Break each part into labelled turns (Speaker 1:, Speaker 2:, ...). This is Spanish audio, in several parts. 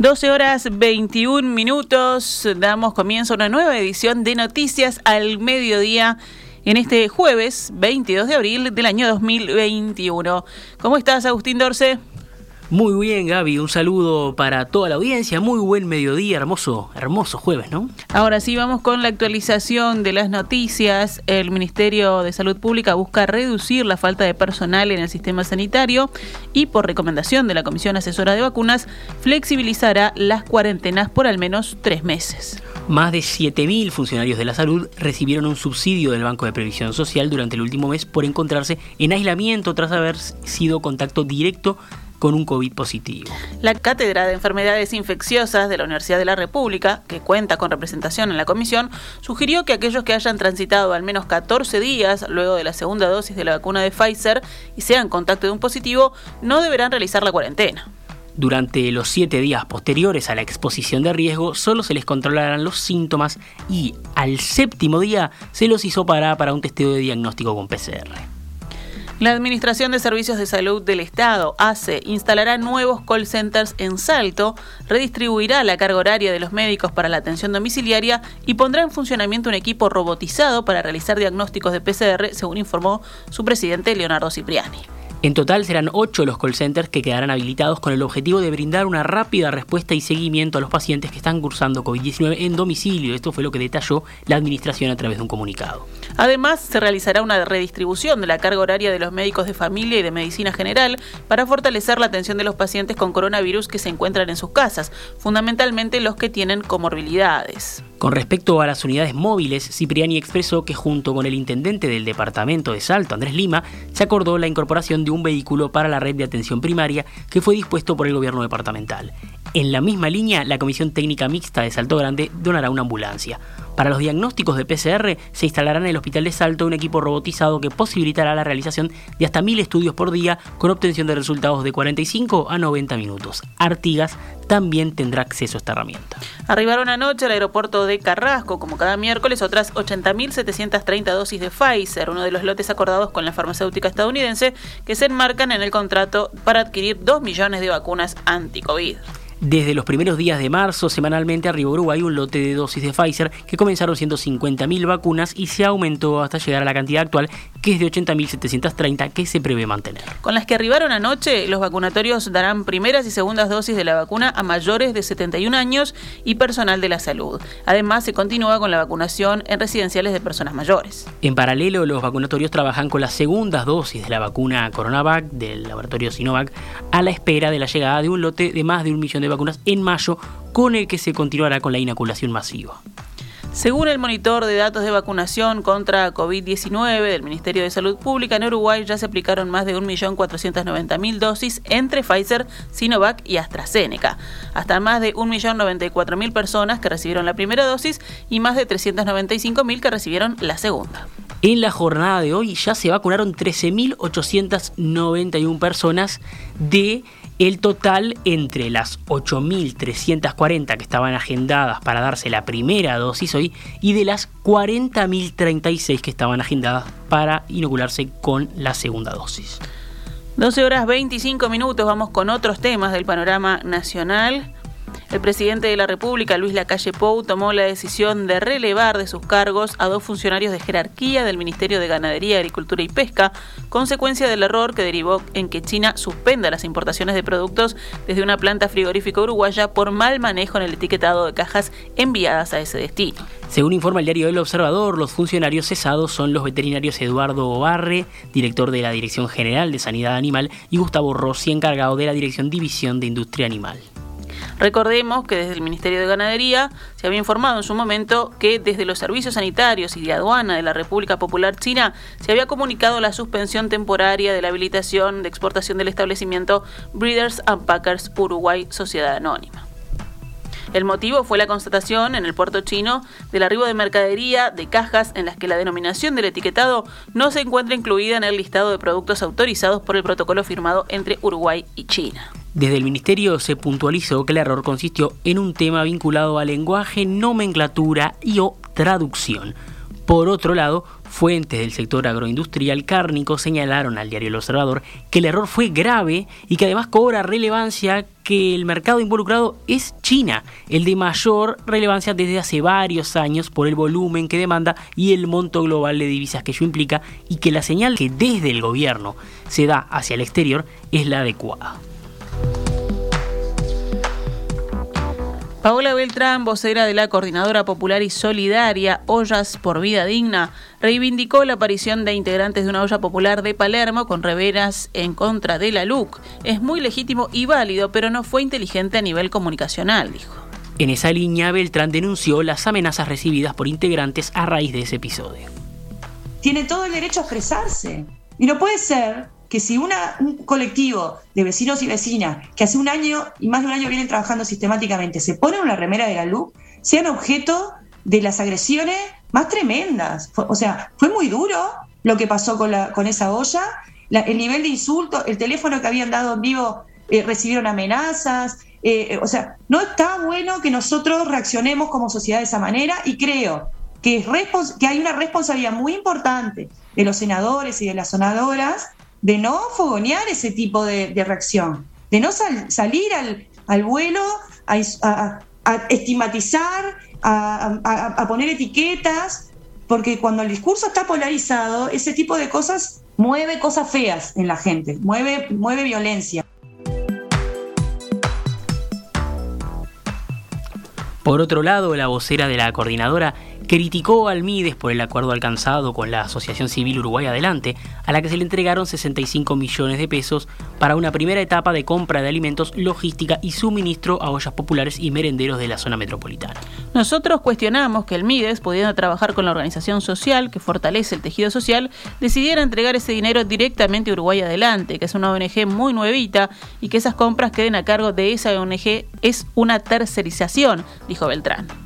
Speaker 1: 12 horas 21 minutos, damos comienzo a una nueva edición de Noticias al Mediodía en este jueves 22 de abril del año 2021. ¿Cómo estás, Agustín Dorce?
Speaker 2: Muy bien, Gaby. Un saludo para toda la audiencia. Muy buen mediodía, hermoso, hermoso jueves, ¿no?
Speaker 1: Ahora sí, vamos con la actualización de las noticias. El Ministerio de Salud Pública busca reducir la falta de personal en el sistema sanitario y, por recomendación de la Comisión Asesora de Vacunas, flexibilizará las cuarentenas por al menos tres meses.
Speaker 2: Más de 7.000 funcionarios de la salud recibieron un subsidio del Banco de Previsión Social durante el último mes por encontrarse en aislamiento tras haber sido contacto directo con un COVID positivo.
Speaker 1: La Cátedra de Enfermedades Infecciosas de la Universidad de la República, que cuenta con representación en la comisión, sugirió que aquellos que hayan transitado al menos 14 días luego de la segunda dosis de la vacuna de Pfizer y sean contacto de un positivo, no deberán realizar la cuarentena.
Speaker 2: Durante los siete días posteriores a la exposición de riesgo, solo se les controlarán los síntomas y al séptimo día se los hizo para para un testeo de diagnóstico con PCR.
Speaker 1: La Administración de Servicios de Salud del Estado, ACE, instalará nuevos call centers en Salto, redistribuirá la carga horaria de los médicos para la atención domiciliaria y pondrá en funcionamiento un equipo robotizado para realizar diagnósticos de PCR, según informó su presidente Leonardo Cipriani.
Speaker 2: En total serán ocho los call centers que quedarán habilitados con el objetivo de brindar una rápida respuesta y seguimiento a los pacientes que están cursando COVID-19 en domicilio. Esto fue lo que detalló la Administración a través de un comunicado.
Speaker 1: Además, se realizará una redistribución de la carga horaria de los médicos de familia y de medicina general para fortalecer la atención de los pacientes con coronavirus que se encuentran en sus casas, fundamentalmente los que tienen comorbilidades.
Speaker 2: Con respecto a las unidades móviles, Cipriani expresó que junto con el intendente del departamento de Salto, Andrés Lima, se acordó la incorporación de un vehículo para la red de atención primaria que fue dispuesto por el gobierno departamental. En la misma línea, la Comisión Técnica Mixta de Salto Grande donará una ambulancia. Para los diagnósticos de PCR se instalará en el Hospital de Salto un equipo robotizado que posibilitará la realización de hasta mil estudios por día con obtención de resultados de 45 a 90 minutos. Artigas también tendrá acceso a esta herramienta.
Speaker 1: Arribaron anoche al aeropuerto de Carrasco, como cada miércoles, otras 80.730 dosis de Pfizer, uno de los lotes acordados con la farmacéutica estadounidense, que se enmarcan en el contrato para adquirir 2 millones de vacunas anti-COVID.
Speaker 2: Desde los primeros días de marzo, semanalmente arribó Uruguay un lote de dosis de Pfizer que comenzaron siendo 50.000 vacunas y se aumentó hasta llegar a la cantidad actual, que es de 80.730, que se prevé mantener.
Speaker 1: Con las que arribaron anoche, los vacunatorios darán primeras y segundas dosis de la vacuna a mayores de 71 años y personal de la salud. Además, se continúa con la vacunación en residenciales de personas mayores.
Speaker 2: En paralelo, los vacunatorios trabajan con las segundas dosis de la vacuna Coronavac del laboratorio Sinovac a la espera de la llegada de un lote de más de un millón de vacunas en mayo, con el que se continuará con la inoculación masiva.
Speaker 1: Según el monitor de datos de vacunación contra COVID-19 del Ministerio de Salud Pública, en Uruguay ya se aplicaron más de 1.490.000 dosis entre Pfizer, Sinovac y AstraZeneca. Hasta más de 1.094.000 personas que recibieron la primera dosis y más de 395.000 que recibieron la segunda.
Speaker 2: En la jornada de hoy ya se vacunaron 13.891 personas de el total entre las 8.340 que estaban agendadas para darse la primera dosis hoy y de las 40.036 que estaban agendadas para inocularse con la segunda dosis.
Speaker 1: 12 horas 25 minutos, vamos con otros temas del panorama nacional. El presidente de la República, Luis Lacalle Pou, tomó la decisión de relevar de sus cargos a dos funcionarios de jerarquía del Ministerio de Ganadería, Agricultura y Pesca, consecuencia del error que derivó en que China suspenda las importaciones de productos desde una planta frigorífica uruguaya por mal manejo en el etiquetado de cajas enviadas a ese destino.
Speaker 2: Según informa el diario El Observador, los funcionarios cesados son los veterinarios Eduardo Obarre, director de la Dirección General de Sanidad Animal, y Gustavo Rossi, encargado de la Dirección División de Industria Animal.
Speaker 1: Recordemos que desde el Ministerio de Ganadería se había informado en su momento que desde los servicios sanitarios y de aduana de la República Popular China se había comunicado la suspensión temporaria de la habilitación de exportación del establecimiento Breeders and Packers Uruguay Sociedad Anónima. El motivo fue la constatación en el puerto chino del arribo de mercadería de cajas en las que la denominación del etiquetado no se encuentra incluida en el listado de productos autorizados por el protocolo firmado entre Uruguay y China.
Speaker 2: Desde el Ministerio se puntualizó que el error consistió en un tema vinculado a lenguaje, nomenclatura y o traducción. Por otro lado, Fuentes del sector agroindustrial cárnico señalaron al diario El Observador que el error fue grave y que además cobra relevancia que el mercado involucrado es China, el de mayor relevancia desde hace varios años por el volumen que demanda y el monto global de divisas que ello implica y que la señal que desde el gobierno se da hacia el exterior es la adecuada.
Speaker 1: Paola Beltrán, vocera de la Coordinadora Popular y Solidaria Ollas por Vida Digna, reivindicó la aparición de integrantes de una olla popular de Palermo con reveras en contra de la LUC. Es muy legítimo y válido, pero no fue inteligente a nivel comunicacional, dijo.
Speaker 2: En esa línea, Beltrán denunció las amenazas recibidas por integrantes a raíz de ese episodio.
Speaker 3: Tiene todo el derecho a expresarse. Y no puede ser que si un colectivo de vecinos y vecinas que hace un año y más de un año vienen trabajando sistemáticamente se ponen una remera de la luz, sean objeto de las agresiones más tremendas. O sea, fue muy duro lo que pasó con, la, con esa olla, el nivel de insulto, el teléfono que habían dado en vivo eh, recibieron amenazas. Eh, o sea, no está bueno que nosotros reaccionemos como sociedad de esa manera y creo que, es que hay una responsabilidad muy importante de los senadores y de las sonadoras de no fogonear ese tipo de, reacción, de no salir al, vuelo a, estigmatizar, a, poner etiquetas, porque cuando el discurso está polarizado, ese tipo de cosas mueve cosas feas en la gente, mueve, mueve violencia.
Speaker 2: Por otro lado, la vocera de la coordinadora criticó al Mides por el acuerdo alcanzado con la Asociación Civil Uruguay Adelante, a la que se le entregaron 65 millones de pesos para una primera etapa de compra de alimentos, logística y suministro a ollas populares y merenderos de la zona metropolitana.
Speaker 1: Nosotros cuestionamos que el Mides, pudiendo trabajar con la organización social que fortalece el tejido social, decidiera entregar ese dinero directamente a Uruguay Adelante, que es una ONG muy nuevita, y que esas compras queden a cargo de esa ONG es una tercerización, dijo Beltrán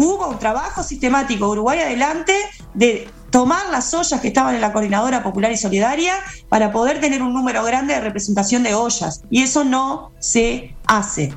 Speaker 3: hubo un trabajo sistemático Uruguay Adelante de tomar las ollas que estaban en la Coordinadora Popular y Solidaria para poder tener un número grande de representación de ollas. Y eso no se hace.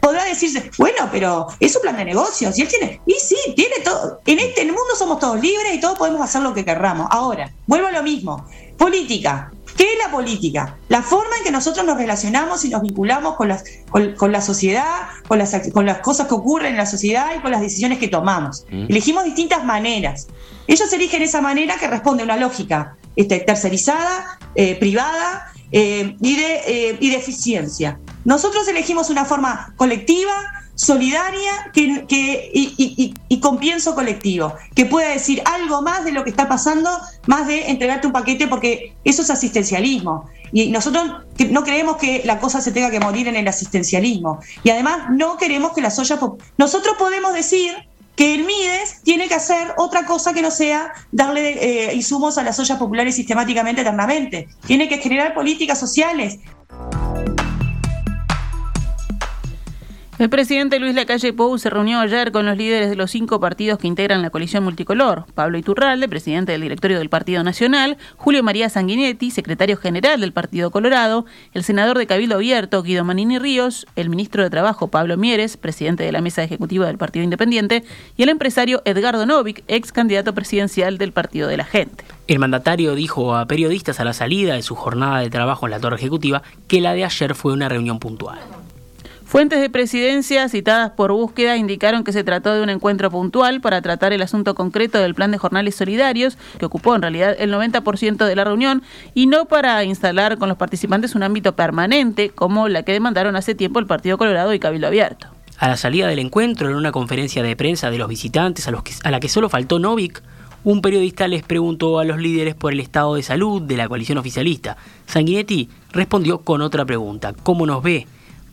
Speaker 3: podrá decirse, bueno, pero es un plan de negocios. Y él tiene, y sí, tiene todo. En este mundo somos todos libres y todos podemos hacer lo que querramos. Ahora, vuelvo a lo mismo. Política. ¿Qué es la política? La forma en que nosotros nos relacionamos y nos vinculamos con, las, con, la sociedad, con las, con las cosas que ocurren en la sociedad y con las decisiones que tomamos. Mm. Elegimos distintas maneras. Ellos eligen esa manera que responde a una lógica este, tercerizada, eh, privada eh, y, de, eh, y de eficiencia. Nosotros elegimos una forma colectiva, solidaria que, y, con pienso colectivo, que pueda decir algo más de lo que está pasando, más de entregarte un paquete, porque eso es asistencialismo. Y nosotros no creemos que la cosa se tenga que morir en el asistencialismo. Y además no queremos que las ollas... Nosotros podemos decir que el MIDES tiene que hacer otra cosa que no sea darle eh, insumos a las ollas populares sistemáticamente, eternamente. Tiene que generar políticas sociales,
Speaker 1: El presidente Luis Lacalle Pou se reunió ayer con los líderes de los cinco partidos que integran la coalición multicolor. Pablo Iturralde, presidente del directorio del Partido Nacional, Julio María Sanguinetti, secretario general del Partido Colorado, el senador de Cabildo Abierto, Guido Manini Ríos, el ministro de Trabajo, Pablo Mieres, presidente de la mesa ejecutiva del Partido Independiente, y el empresario Edgardo Novik, ex candidato presidencial del Partido de la Gente.
Speaker 2: El mandatario dijo a periodistas a la salida de su jornada de trabajo en la Torre Ejecutiva que la de ayer fue una reunión puntual.
Speaker 1: Fuentes de presidencia citadas por búsqueda indicaron que se trató de un encuentro puntual para tratar el asunto concreto del plan de jornales solidarios, que ocupó en realidad el 90% de la reunión, y no para instalar con los participantes un ámbito permanente, como la que demandaron hace tiempo el Partido Colorado y Cabildo Abierto.
Speaker 2: A la salida del encuentro, en una conferencia de prensa de los visitantes, a, la que solo faltó Novik, un periodista les preguntó a los líderes por el estado de salud de la coalición oficialista. Sanguinetti respondió con otra pregunta, ¿cómo nos ve?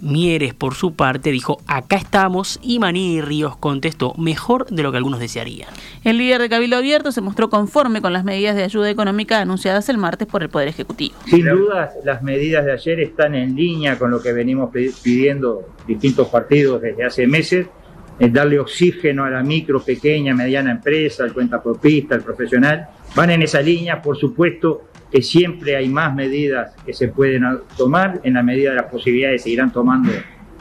Speaker 2: Mieres, por su parte, dijo, acá estamos, y Maní Ríos contestó, mejor de lo que algunos desearían.
Speaker 1: El líder de Cabildo Abierto se mostró conforme con las medidas de ayuda económica anunciadas el martes por el Poder Ejecutivo.
Speaker 4: Sin duda, las medidas de ayer están en línea con lo que venimos pidiendo distintos partidos desde hace meses, es darle oxígeno a la micro, pequeña, mediana empresa, el cuentapropista, el profesional. Van en esa línea, por supuesto, que siempre hay más medidas que se pueden tomar, en la medida de las posibilidades se irán tomando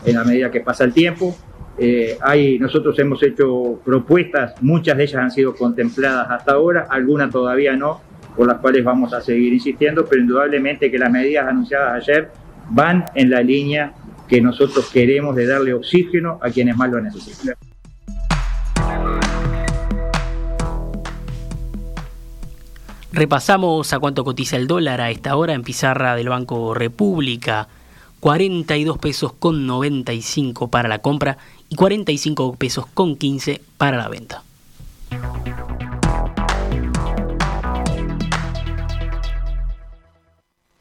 Speaker 4: en la medida que pasa el tiempo. Eh, hay, nosotros hemos hecho propuestas, muchas de ellas han sido contempladas hasta ahora, algunas todavía no, por las cuales vamos a seguir insistiendo, pero indudablemente que las medidas anunciadas ayer van en la línea que nosotros queremos de darle oxígeno a quienes más lo necesitan.
Speaker 2: Repasamos a cuánto cotiza el dólar a esta hora en pizarra del Banco República. 42 pesos con 95 para la compra y 45 pesos con 15 para la venta.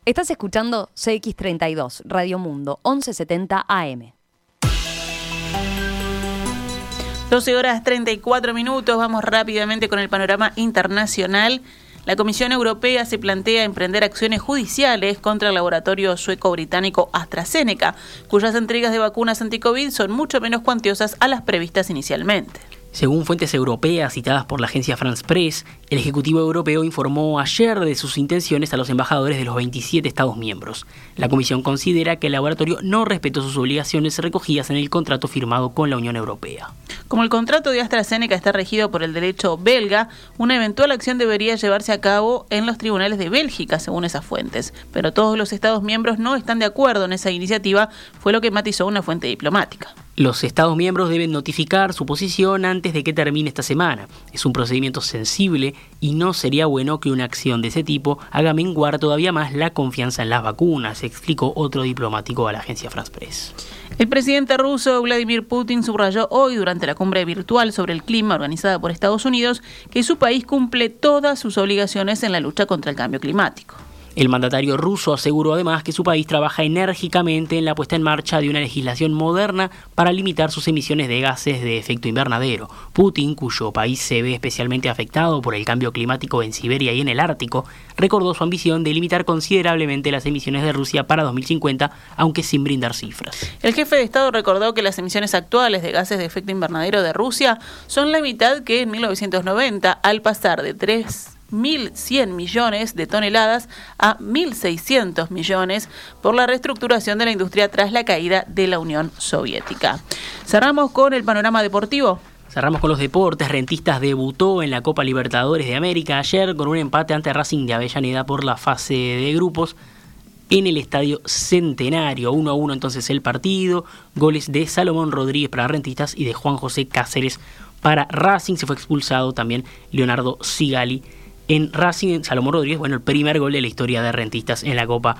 Speaker 5: Estás escuchando CX32, Radio Mundo, 1170 AM.
Speaker 1: 12 horas 34 minutos, vamos rápidamente con el panorama internacional. La Comisión Europea se plantea emprender acciones judiciales contra el laboratorio sueco-británico AstraZeneca, cuyas entregas de vacunas anti-COVID son mucho menos cuantiosas a las previstas inicialmente.
Speaker 2: Según fuentes europeas citadas por la agencia France Press, el Ejecutivo Europeo informó ayer de sus intenciones a los embajadores de los 27 Estados miembros. La Comisión considera que el laboratorio no respetó sus obligaciones recogidas en el contrato firmado con la Unión Europea.
Speaker 1: Como el contrato de AstraZeneca está regido por el derecho belga, una eventual acción debería llevarse a cabo en los tribunales de Bélgica, según esas fuentes. Pero todos los Estados miembros no están de acuerdo en esa iniciativa, fue lo que matizó una fuente diplomática.
Speaker 2: Los Estados miembros deben notificar su posición antes de que termine esta semana. Es un procedimiento sensible y no sería bueno que una acción de ese tipo haga menguar todavía más la confianza en las vacunas, explicó otro diplomático a la agencia France Press.
Speaker 1: El presidente ruso Vladimir Putin subrayó hoy durante la cumbre virtual sobre el clima organizada por Estados Unidos que su país cumple todas sus obligaciones en la lucha contra el cambio climático.
Speaker 2: El mandatario ruso aseguró además que su país trabaja enérgicamente en la puesta en marcha de una legislación moderna para limitar sus emisiones de gases de efecto invernadero. Putin, cuyo país se ve especialmente afectado por el cambio climático en Siberia y en el Ártico, recordó su ambición de limitar considerablemente las emisiones de Rusia para 2050, aunque sin brindar cifras.
Speaker 1: El jefe de Estado recordó que las emisiones actuales de gases de efecto invernadero de Rusia son la mitad que en 1990, al pasar de 3 1.100 millones de toneladas a 1.600 millones por la reestructuración de la industria tras la caída de la Unión Soviética. Cerramos con el panorama deportivo.
Speaker 2: Cerramos con los deportes. Rentistas debutó en la Copa Libertadores de América ayer con un empate ante Racing de Avellaneda por la fase de grupos en el Estadio Centenario. 1 a 1 entonces el partido. Goles de Salomón Rodríguez para Rentistas y de Juan José Cáceres para Racing. Se fue expulsado también Leonardo Sigali en Racing Salomón Rodríguez, bueno, el primer gol de la historia de Rentistas en la Copa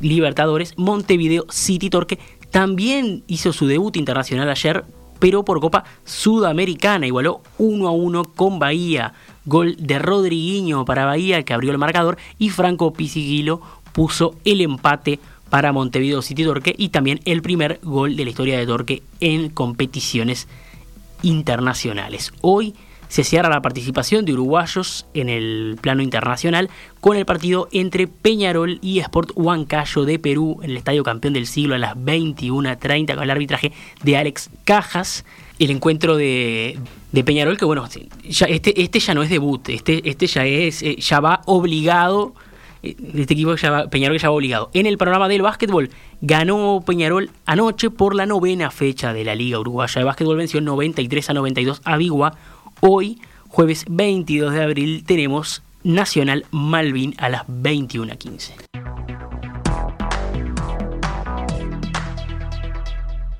Speaker 2: Libertadores. Montevideo City Torque también hizo su debut internacional ayer, pero por Copa Sudamericana. Igualó 1 a 1 con Bahía. Gol de Rodriguinho para Bahía, que abrió el marcador, y Franco Pisiguilo puso el empate para Montevideo City Torque y también el primer gol de la historia de Torque en competiciones internacionales. Hoy se cierra la participación de uruguayos en el plano internacional con el partido entre Peñarol y Sport Huancayo de Perú en el Estadio Campeón del Siglo a las 21.30 con el arbitraje de Alex Cajas. El encuentro de, Peñarol, que bueno, ya, este, este ya no es debut, este, este ya es, eh, ya va obligado eh, este equipo Peñarol ya va obligado. En el panorama del básquetbol, ganó Peñarol anoche por la novena fecha de la Liga Uruguaya de Básquetbol, venció 93 a 92 a Bigua. Hoy, jueves 22 de abril, tenemos Nacional Malvin a las 21.15.